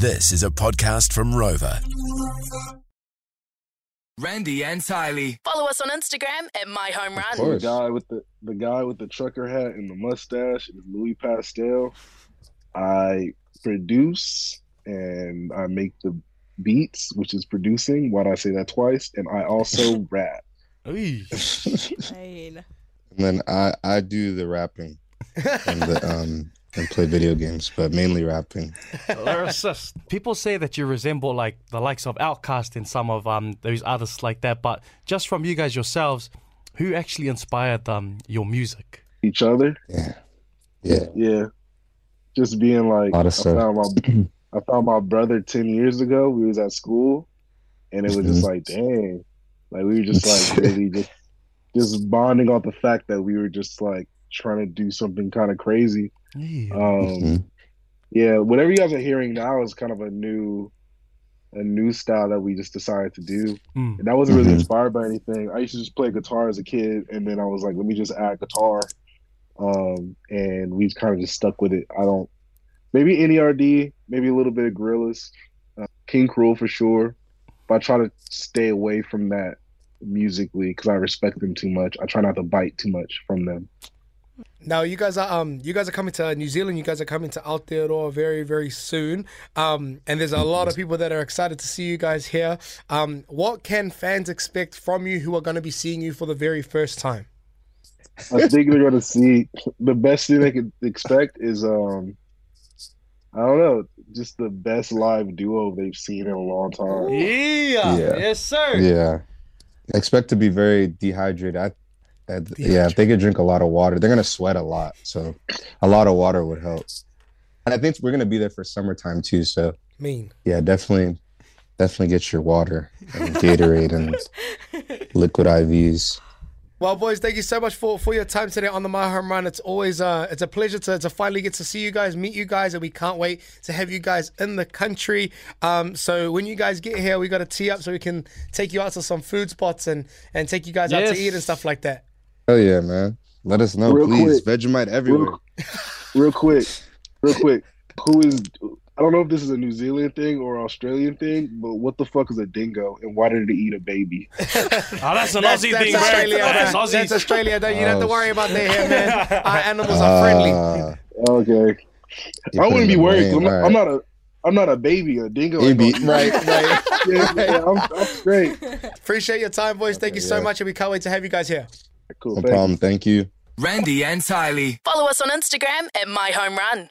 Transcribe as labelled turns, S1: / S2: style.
S1: This is a podcast from Rova.
S2: Randy and Tylee.
S3: Follow us on Instagram at Mai Home Run.
S4: The
S5: course.
S4: guy with the the guy with the trucker hat and the mustache is Louie Pastel. I produce and I make the beats, which is producing. Why did I say that twice? And I also rap.
S5: and
S6: Pain.
S5: then I I do the rapping and the um and play video games, but mainly rapping.
S7: People say that you resemble like the likes of Outkast and some of um those artists like that, but just from you guys yourselves, who actually inspired um your music?
S4: Each other.
S5: Yeah, yeah.
S4: Yeah. Just being like I found my I found my brother ten years ago. We was at school and it was just like, dang. Like we were just like really just just bonding off the fact that we were just like trying to do something kind of crazy.
S7: Yeah.
S4: Um
S5: Mhm.
S4: yeah, whatever you guys are hearing now is kind of a new a new style that we just decided to do.
S7: Mm.
S4: And that wasn't really
S5: Mhm.
S4: inspired by anything. I used to just play guitar as a kid and then I was like, let me just add guitar. Um and we kind of just stuck with it. I don't maybe NERD, maybe a little bit of Gorillaz, uh, King Krule for sure. But I try to stay away from that musically because I respect them too much. I try not to bite too much from them.
S8: Now you guys are um you guys are coming to New Zealand. You guys are coming to Aotearoa very very soon. Um and there's a lot of people that are excited to see you guys here. Um what can fans expect from you who are going to be seeing you for the very first time?
S4: I think they're gonna see the best thing they can expect is um I don't know, just the best live duo they've seen in a long time.
S7: Yeah.
S5: Yeah.
S7: Yes, sir.
S5: Yeah. Expect to be very dehydrated. I, I, yeah, if they could drink a lot of water, they're gonna sweat a lot. So a lot of water would help. And I think we're gonna be there for summertime too. So
S8: Mean.
S5: yeah, definitely, definitely get your water and Gatorade and liquid IVs.
S8: Well, boys, thank you so much for, for your time today on the Mai Home Run. It's always uh, it's a pleasure to, to finally get to see you guys, meet you guys, and we can't wait to have you guys in the country. Um, so when you guys get here, we got to tee up so we can take you out to some food spots and and take you guys out to eat and stuff like that.
S5: Oh yeah, man. Let us know,
S4: Real
S5: please.
S4: quick.
S5: Vegemite everywhere.
S4: Real, real quick, real quick. Who is I don't know if this is a New Zealand thing or Australian thing, but what the fuck is a dingo and why did it eat a baby?
S7: Oh, that's an
S8: That's,
S7: Aussie
S8: that's
S7: thing, bro.
S8: Australia.
S7: That's
S8: man.
S7: Aussie.
S8: That's Australia. Don't, you don't have to worry about that here, man. Our animals are friendly.
S5: Ah,
S4: Okay.
S5: you
S4: I wouldn't be
S5: the
S4: worried. 'cause
S5: brain,
S4: I'm, not, I'm not a I'm not a baby. A dingo. ain't
S5: Maybe, right, right.
S4: Yeah, yeah, I'm, I'm straight.
S8: Appreciate your time, boys. Thank you so
S5: yeah.
S8: much, and we can't wait to have you guys here.
S4: Cool.
S5: No
S4: thank you.
S5: problem. Thank you.
S2: Randy and Tylee.
S3: Follow us on Instagram at Mai Home Run.